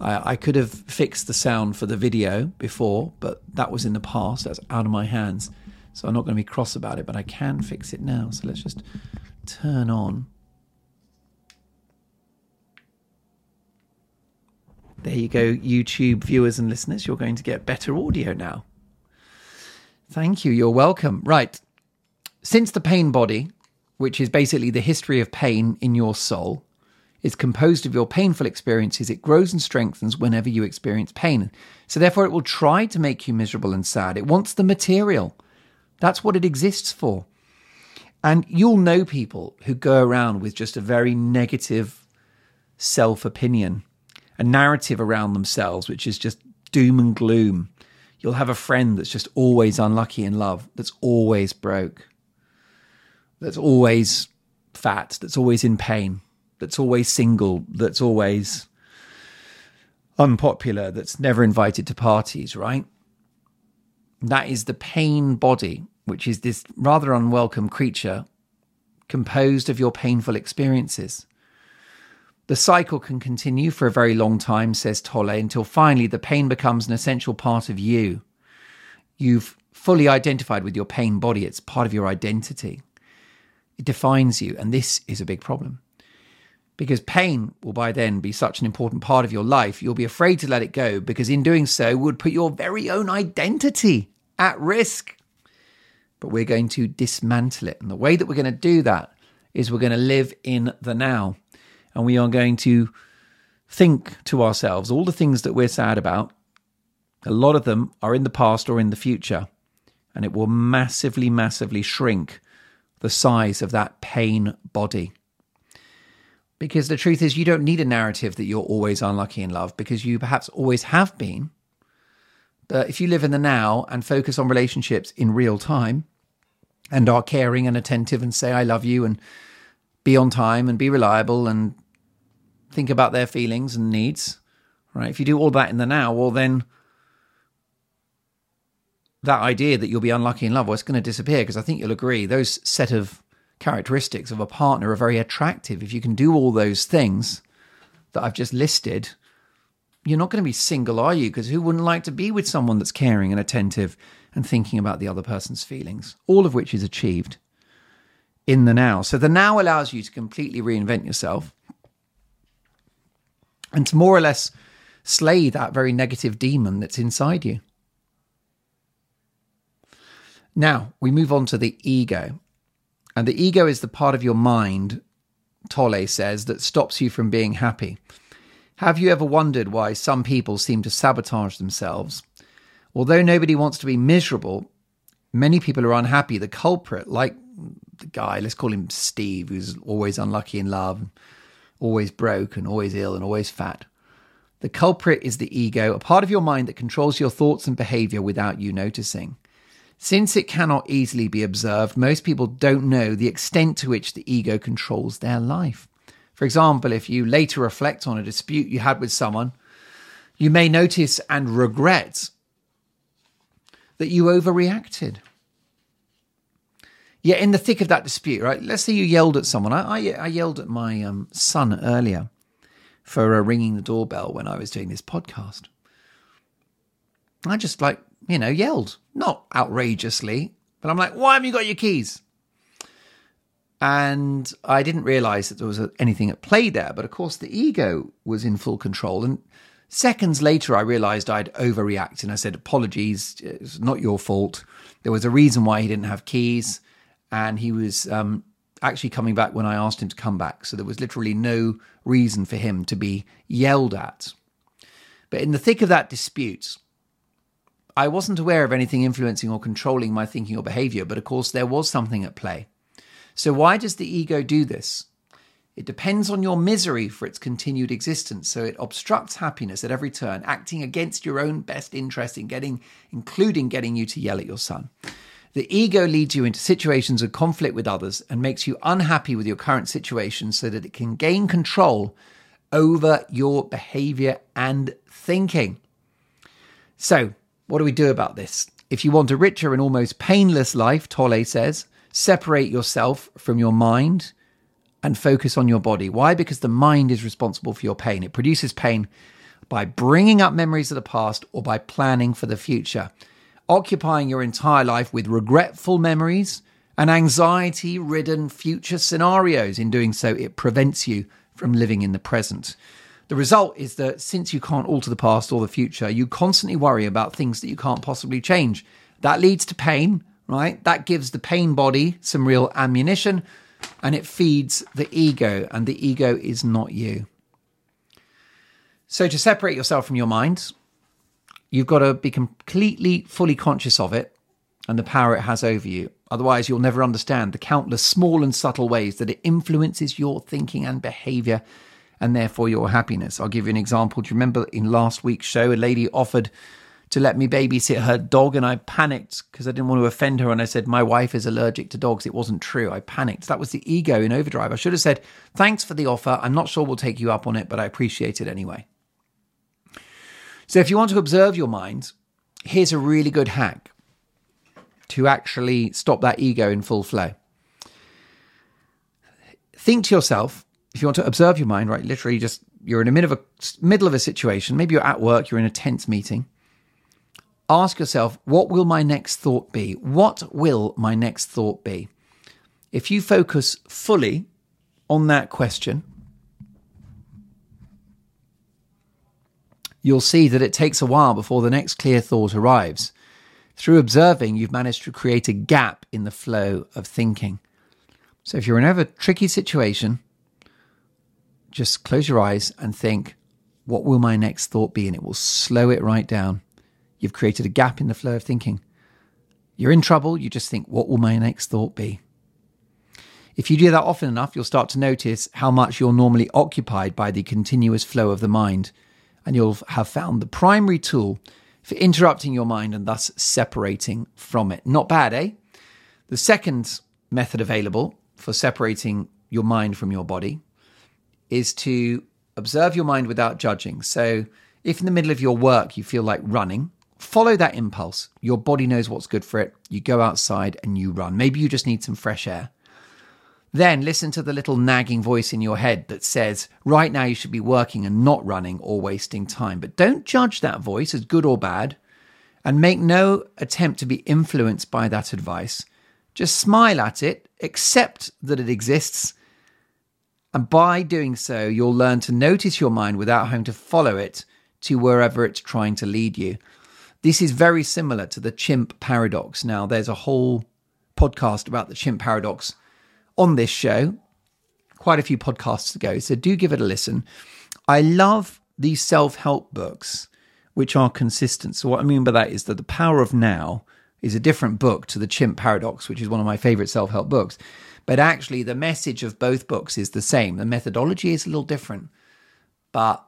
I, I could have fixed the sound for the video before, but that was in the past. That's out of my hands. So I'm not going to be cross about it, but I can fix it now. So let's just turn on. There you go, YouTube viewers and listeners. You're going to get better audio now. Thank you. You're welcome. Right. Since the pain body, which is basically the history of pain in your soul, is composed of your painful experiences, it grows and strengthens whenever you experience pain. So, therefore, it will try to make you miserable and sad. It wants the material. That's what it exists for. And you'll know people who go around with just a very negative self opinion, a narrative around themselves, which is just doom and gloom. You'll have a friend that's just always unlucky in love, that's always broke, that's always fat, that's always in pain, that's always single, that's always unpopular, that's never invited to parties, right? That is the pain body, which is this rather unwelcome creature composed of your painful experiences. The cycle can continue for a very long time, says Tolle, until finally the pain becomes an essential part of you. You've fully identified with your pain body, it's part of your identity. It defines you, and this is a big problem. Because pain will by then be such an important part of your life, you'll be afraid to let it go because in doing so would put your very own identity at risk. But we're going to dismantle it. And the way that we're going to do that is we're going to live in the now. And we are going to think to ourselves all the things that we're sad about. A lot of them are in the past or in the future. And it will massively, massively shrink the size of that pain body. Because the truth is, you don't need a narrative that you're always unlucky in love because you perhaps always have been. But if you live in the now and focus on relationships in real time and are caring and attentive and say, I love you and be on time and be reliable and think about their feelings and needs, right? If you do all that in the now, well, then that idea that you'll be unlucky in love, well, it's going to disappear because I think you'll agree those set of characteristics of a partner are very attractive. If you can do all those things that I've just listed, you're not going to be single, are you? Because who wouldn't like to be with someone that's caring and attentive and thinking about the other person's feelings? All of which is achieved in the now. So the now allows you to completely reinvent yourself and to more or less slay that very negative demon that's inside you. Now, we move on to the ego. And the ego is the part of your mind, Tolle says, that stops you from being happy. Have you ever wondered why some people seem to sabotage themselves? Although nobody wants to be miserable, many people are unhappy. The culprit, like the guy, let's call him Steve, who's always unlucky in love, always broke and always ill and always fat. The culprit is the ego, a part of your mind that controls your thoughts and behavior without you noticing. Since it cannot easily be observed, most people don't know the extent to which the ego controls their life. For example, if you later reflect on a dispute you had with someone, you may notice and regret that you overreacted. Yet, in the thick of that dispute, right? Let's say you yelled at someone. I, I, I yelled at my um, son earlier for uh, ringing the doorbell when I was doing this podcast. I just like you know, yelled. Not outrageously, but I'm like, why haven't you got your keys? And I didn't realize that there was anything at play there. But of course, the ego was in full control. And seconds later, I realized I'd overreacted and I said, apologies, it's not your fault. There was a reason why he didn't have keys. And he was um, actually coming back when I asked him to come back. So there was literally no reason for him to be yelled at. But in the thick of that dispute, I wasn't aware of anything influencing or controlling my thinking or behavior, but of course there was something at play. So, why does the ego do this? It depends on your misery for its continued existence, so it obstructs happiness at every turn, acting against your own best interest in getting, including getting you to yell at your son. The ego leads you into situations of conflict with others and makes you unhappy with your current situation so that it can gain control over your behavior and thinking. So, what do we do about this? If you want a richer and almost painless life, Tolle says, separate yourself from your mind and focus on your body. Why? Because the mind is responsible for your pain. It produces pain by bringing up memories of the past or by planning for the future. Occupying your entire life with regretful memories and anxiety ridden future scenarios. In doing so, it prevents you from living in the present. The result is that since you can't alter the past or the future, you constantly worry about things that you can't possibly change. That leads to pain, right? That gives the pain body some real ammunition and it feeds the ego, and the ego is not you. So, to separate yourself from your mind, you've got to be completely, fully conscious of it and the power it has over you. Otherwise, you'll never understand the countless small and subtle ways that it influences your thinking and behavior and therefore your happiness. I'll give you an example. Do you remember in last week's show, a lady offered to let me babysit her dog, and I panicked because I didn't want to offend her. And I said, My wife is allergic to dogs. It wasn't true. I panicked. That was the ego in overdrive. I should have said, Thanks for the offer. I'm not sure we'll take you up on it, but I appreciate it anyway. So, if you want to observe your mind, here's a really good hack to actually stop that ego in full flow. Think to yourself, if you want to observe your mind, right, literally just you're in the middle of a middle of a situation, maybe you're at work, you're in a tense meeting ask yourself, what will my next thought be? What will my next thought be? If you focus fully on that question, you'll see that it takes a while before the next clear thought arrives. Through observing, you've managed to create a gap in the flow of thinking. So if you're in a tricky situation, just close your eyes and think, what will my next thought be? And it will slow it right down. You've created a gap in the flow of thinking. You're in trouble, you just think, what will my next thought be? If you do that often enough, you'll start to notice how much you're normally occupied by the continuous flow of the mind, and you'll have found the primary tool for interrupting your mind and thus separating from it. Not bad, eh? The second method available for separating your mind from your body is to observe your mind without judging. So, if in the middle of your work you feel like running, follow that impulse. Your body knows what's good for it. You go outside and you run. Maybe you just need some fresh air. Then listen to the little nagging voice in your head that says, right now you should be working and not running or wasting time. But don't judge that voice as good or bad and make no attempt to be influenced by that advice. Just smile at it, accept that it exists, and by doing so, you'll learn to notice your mind without having to follow it to wherever it's trying to lead you. This is very similar to the chimp paradox. Now, there's a whole podcast about the chimp paradox on this show, quite a few podcasts ago. So do give it a listen. I love these self help books, which are consistent. So, what I mean by that is that The Power of Now is a different book to The Chimp Paradox, which is one of my favorite self help books. But actually, the message of both books is the same. The methodology is a little different, but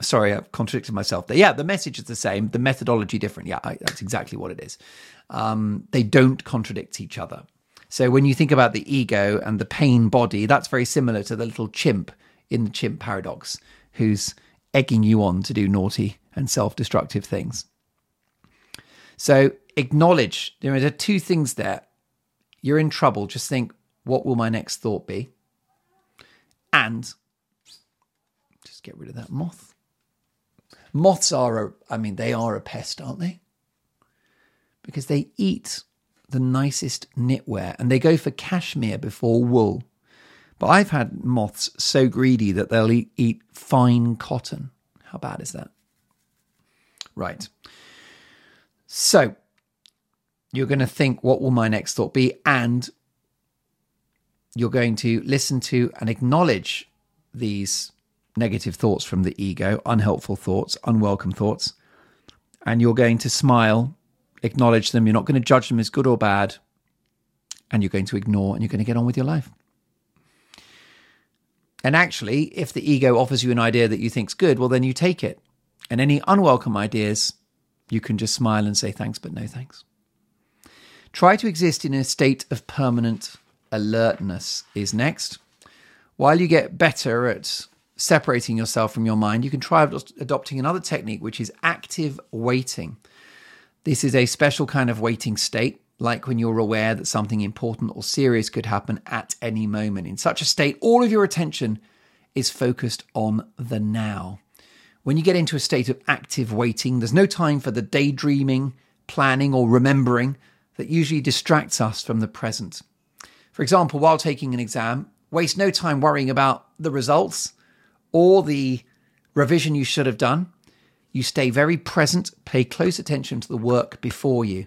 Sorry, I've contradicted myself there. Yeah, the message is the same, the methodology different. Yeah, I, that's exactly what it is. Um, they don't contradict each other. So when you think about the ego and the pain body, that's very similar to the little chimp in the chimp paradox who's egging you on to do naughty and self destructive things. So acknowledge there are two things there. You're in trouble. Just think, what will my next thought be? And just get rid of that moth. Moths are, a, I mean, they are a pest, aren't they? Because they eat the nicest knitwear and they go for cashmere before wool. But I've had moths so greedy that they'll eat, eat fine cotton. How bad is that? Right. So you're going to think, what will my next thought be? And you're going to listen to and acknowledge these negative thoughts from the ego, unhelpful thoughts, unwelcome thoughts, and you're going to smile, acknowledge them. You're not going to judge them as good or bad, and you're going to ignore and you're going to get on with your life. And actually, if the ego offers you an idea that you think's good, well, then you take it. And any unwelcome ideas, you can just smile and say thanks, but no thanks. Try to exist in a state of permanent alertness, is next. While you get better at separating yourself from your mind, you can try adopting another technique, which is active waiting. This is a special kind of waiting state like when you're aware that something important or serious could happen at any moment. In such a state, all of your attention is focused on the now. When you get into a state of active waiting, there's no time for the daydreaming, planning, or remembering that usually distracts us from the present. For example, while taking an exam, waste no time worrying about the results or the revision you should have done. You stay very present, pay close attention to the work before you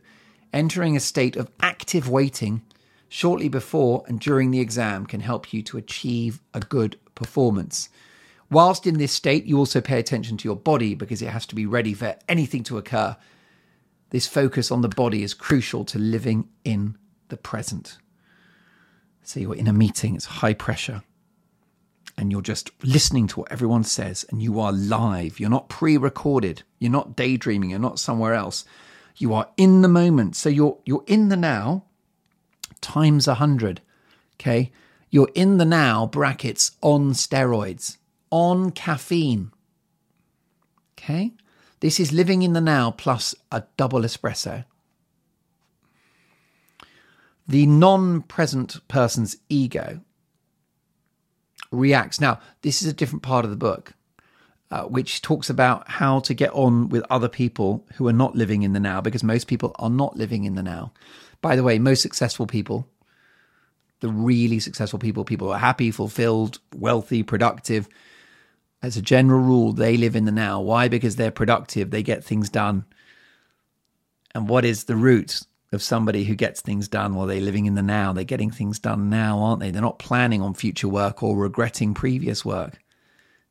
entering a state of active waiting shortly before and during the exam can help you to achieve a good performance. Whilst in this state, you also pay attention to your body because it has to be ready for anything to occur. This focus on the body is crucial to living in the present. So you're in a meeting, it's high pressure, and you're just listening to what everyone says, and you are live. You're not pre recorded, you're not daydreaming, you're not somewhere else. You are in the moment. So you're you're in the now times a hundred. Okay. You're in the now brackets on steroids, on caffeine. Okay. This is living in the now plus a double espresso. The non present person's ego reacts. Now, this is a different part of the book uh, which talks about how to get on with other people who are not living in the now, because most people are not living in the now. By the way, most successful people, the really successful people, people who are happy, fulfilled, wealthy, productive, as a general rule, they live in the now. Why? Because they're productive, they get things done. And what is the root of somebody who gets things done while they're living in the now? They're getting things done now, aren't they? They're not planning on future work or regretting previous work.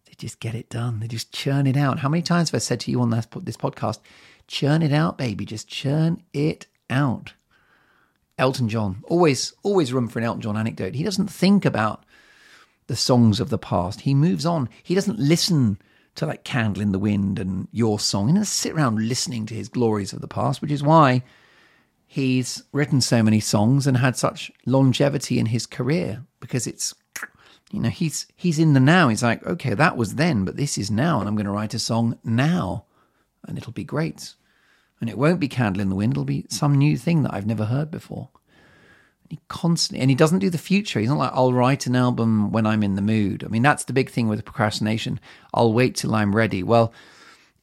They just get it done. They just churn it out. How many times have I said to you on this, this podcast, churn it out, baby. Just churn it out. Elton John, always, always room for an Elton John anecdote. He doesn't think about the songs of the past. He moves on. He doesn't listen to like Candle in the Wind and Your Song. He doesn't sit around listening to his glories of the past, which is why he's written so many songs and had such longevity in his career because it's you know, he's he's in the now. He's like, okay, that was then, but this is now, and I'm going to write a song now, and it'll be great. And it won't be Candle in the Wind. It'll be some new thing that I've never heard before. He constantly, and he doesn't do the future. He's not like, I'll write an album when I'm in the mood. I mean, that's the big thing with procrastination. I'll wait till I'm ready. Well,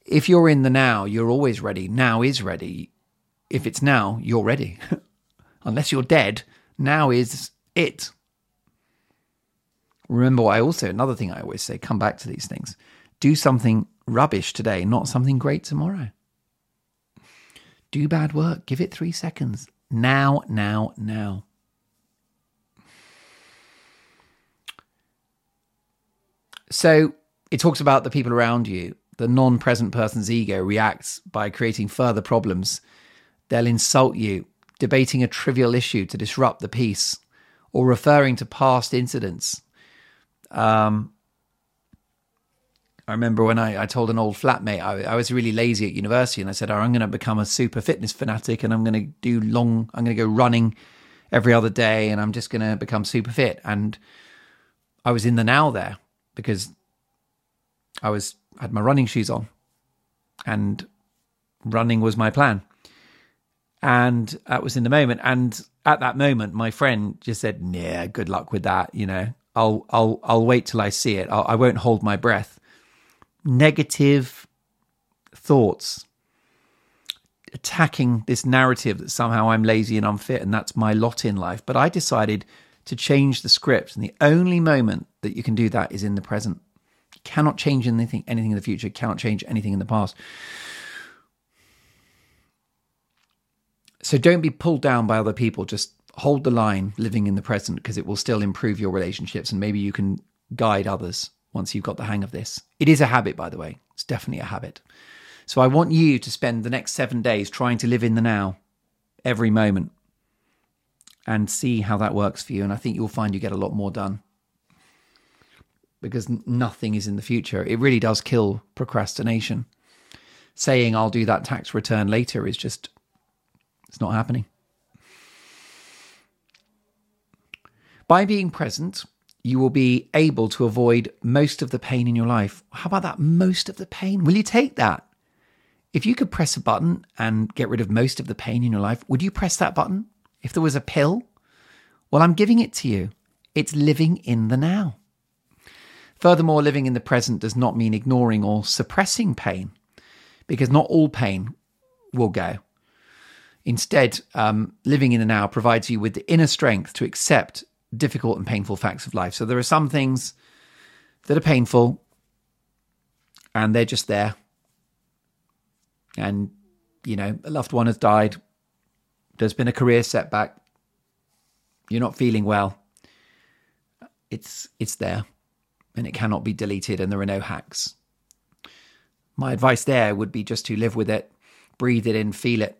if you're in the now, you're always ready. Now is ready. If it's now, you're ready. <laughs> Unless you're dead, now is it. Remember, I also, another thing I always say, come back to these things. Do something rubbish today, not something great tomorrow. Do bad work, give it three seconds. Now, now, now. So it talks about the people around you. The non present person's ego reacts by creating further problems. They'll insult you, debating a trivial issue to disrupt the peace, or referring to past incidents um, I remember when I, I told an old flatmate I, I, was really lazy at university, and I said, oh, "I'm going to become a super fitness fanatic, and I'm going to do long. I'm going to go running every other day, and I'm just going to become super fit." And I was in the now there because I was had my running shoes on, and running was my plan. And that was in the moment. And at that moment, my friend just said, "Yeah, good luck with that," you know. I'll I'll I'll wait till I see it. I'll, I will not hold my breath. Negative thoughts attacking this narrative that somehow I'm lazy and unfit and that's my lot in life. But I decided to change the script, and the only moment that you can do that is in the present. You cannot change anything anything in the future. Cannot change anything in the past. So don't be pulled down by other people. Just hold the line living in the present because it will still improve your relationships and maybe you can guide others once you've got the hang of this. It is a habit, by the way. It's definitely a habit. So I want you to spend the next seven days trying to live in the now every moment and see how that works for you. And I think you'll find you get a lot more done because nothing is in the future. It really does kill procrastination. Saying I'll do that tax return later is just, it's not happening. By being present, you will be able to avoid most of the pain in your life. How about that? Most of the pain. Will you take that? if you could press a button and get rid of most of the pain in your life, would you press that button? If there was a pill? Well, I'm giving it to you. It's living in the now. Furthermore, living in the present does not mean ignoring or suppressing pain, because not all pain will go. Instead, um, living in the now provides you with the inner strength to accept difficult and painful facts of life. So there are some things that are painful and they're just there. And, you know, a loved one has died. There's been a career setback. You're not feeling well. It's it's there and it cannot be deleted and there are no hacks. My advice there would be just to live with it, breathe it in, feel it.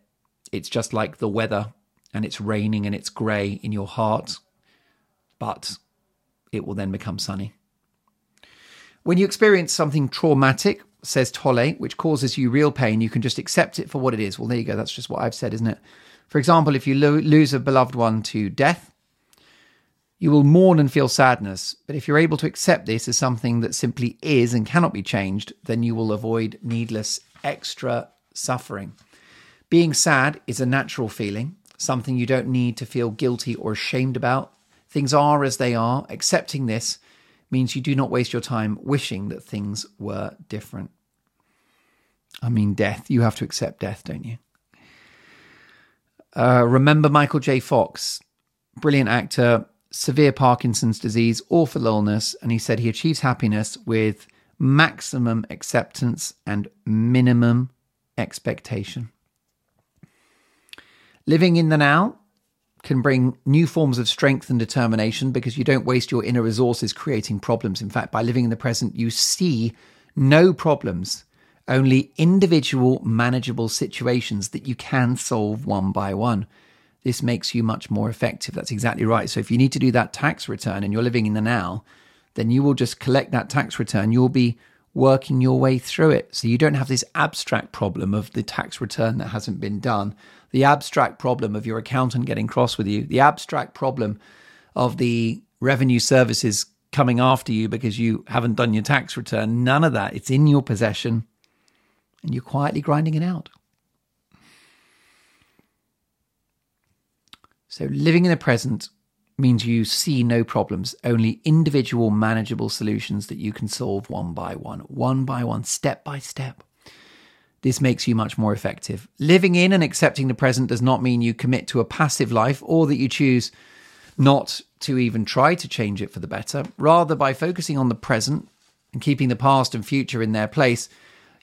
It's just like the weather and it's raining and it's grey in your heart, but it will then become sunny. When you experience something traumatic, says Tolle, which causes you real pain, you can just accept it for what it is. Well, there you go. That's just what I've said, isn't it? For example, if you lo- lose a beloved one to death, you will mourn and feel sadness. But if you're able to accept this as something that simply is and cannot be changed, then you will avoid needless extra suffering. Being sad is a natural feeling, something you don't need to feel guilty or ashamed about. Things are as they are. Accepting this means you do not waste your time wishing that things were different. I mean, death. You have to accept death, don't you? Uh, remember Michael J. Fox, brilliant actor, severe Parkinson's disease, awful illness, and he said he achieves happiness with maximum acceptance and minimum expectation. Living in the now can bring new forms of strength and determination because you don't waste your inner resources creating problems. In fact, by living in the present, you see no problems, only individual manageable situations that you can solve one by one. This makes you much more effective. That's exactly right. So if you need to do that tax return and you're living in the now, then you will just collect that tax return. You'll be working your way through it. So you don't have this abstract problem of the tax return that hasn't been done the abstract problem of your accountant getting cross with you, the abstract problem of the revenue services coming after you because you haven't done your tax return. None of that. It's in your possession and you're quietly grinding it out. So, living in the present means you see no problems, only individual manageable solutions that you can solve one by one, one by one, step by step. This makes you much more effective. Living in and accepting the present does not mean you commit to a passive life or that you choose not to even try to change it for the better. Rather, by focusing on the present and keeping the past and future in their place,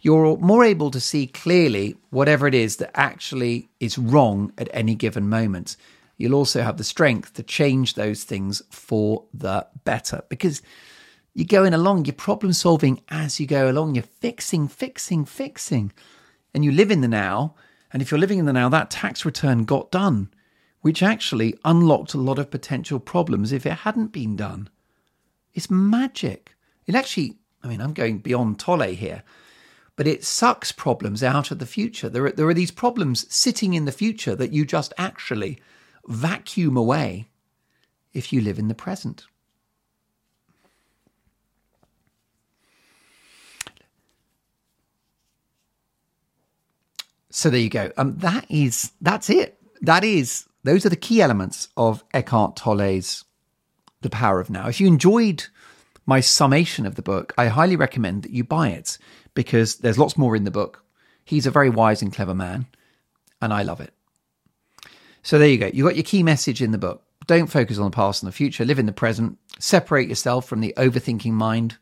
you're more able to see clearly whatever it is that actually is wrong at any given moment. You'll also have the strength to change those things for the better because you're going along, you're problem solving as you go along, you're fixing, fixing, fixing. And you live in the now. And if you're living in the now, that tax return got done, which actually unlocked a lot of potential problems if it hadn't been done. It's magic. It actually, I mean, I'm going beyond Tolle here, but it sucks problems out of the future. There are, there are these problems sitting in the future that you just actually vacuum away if you live in the present. So there you go. Um, that is that's it. That is those are the key elements of Eckhart Tolle's The Power of Now. If you enjoyed my summation of the book, I highly recommend that you buy it because there's lots more in the book. He's a very wise and clever man, and I love it. So there you go. You got your key message in the book. Don't focus on the past and the future. Live in the present. Separate yourself from the overthinking mind.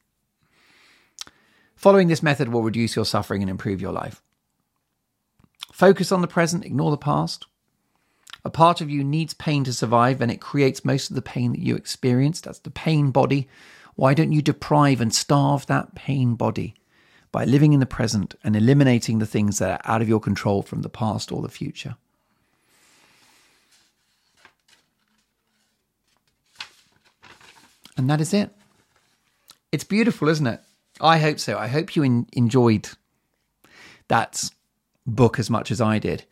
Following this method will reduce your suffering and improve your life. Focus on the present, ignore the past. A part of you needs pain to survive, and it creates most of the pain that you experience. That's the pain body. Why don't you deprive and starve that pain body by living in the present and eliminating the things that are out of your control from the past or the future? And that is it. It's beautiful, isn't it? I hope so. I hope you in- enjoyed that book as much as I did.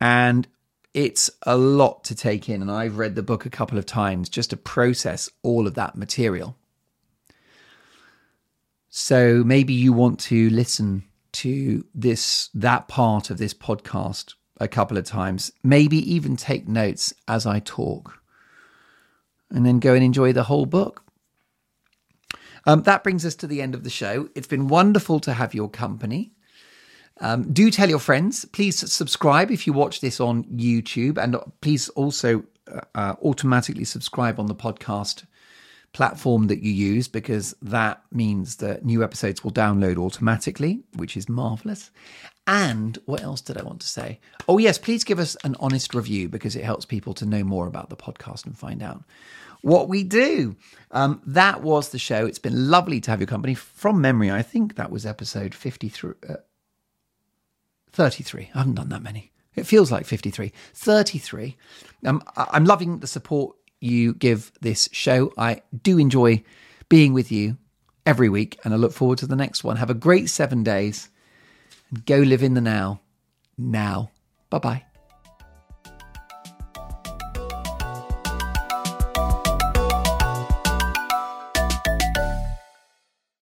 And it's a lot to take in. And I've read the book a couple of times just to process all of that material. So maybe you want to listen to this that part of this podcast a couple of times. Maybe even take notes as I talk, and then go and enjoy the whole book. Um, that brings us to the end of the show. It's been wonderful to have your company. Um, do tell your friends. Please subscribe if you watch this on YouTube, and please also uh, uh, automatically subscribe on the podcast platform that you use because that means that new episodes will download automatically, which is marvelous. And what else did I want to say? Oh, yes, please give us an honest review because it helps people to know more about the podcast and find out what we do. Um, that was the show. It's been lovely to have your company. From memory, I think that was episode 53. Uh, 33. I haven't done that many. It feels like 53. 33. Um, I'm loving the support you give this show. I do enjoy being with you every week, and I look forward to the next one. Have a great seven days and go live in the now. Now. Bye bye.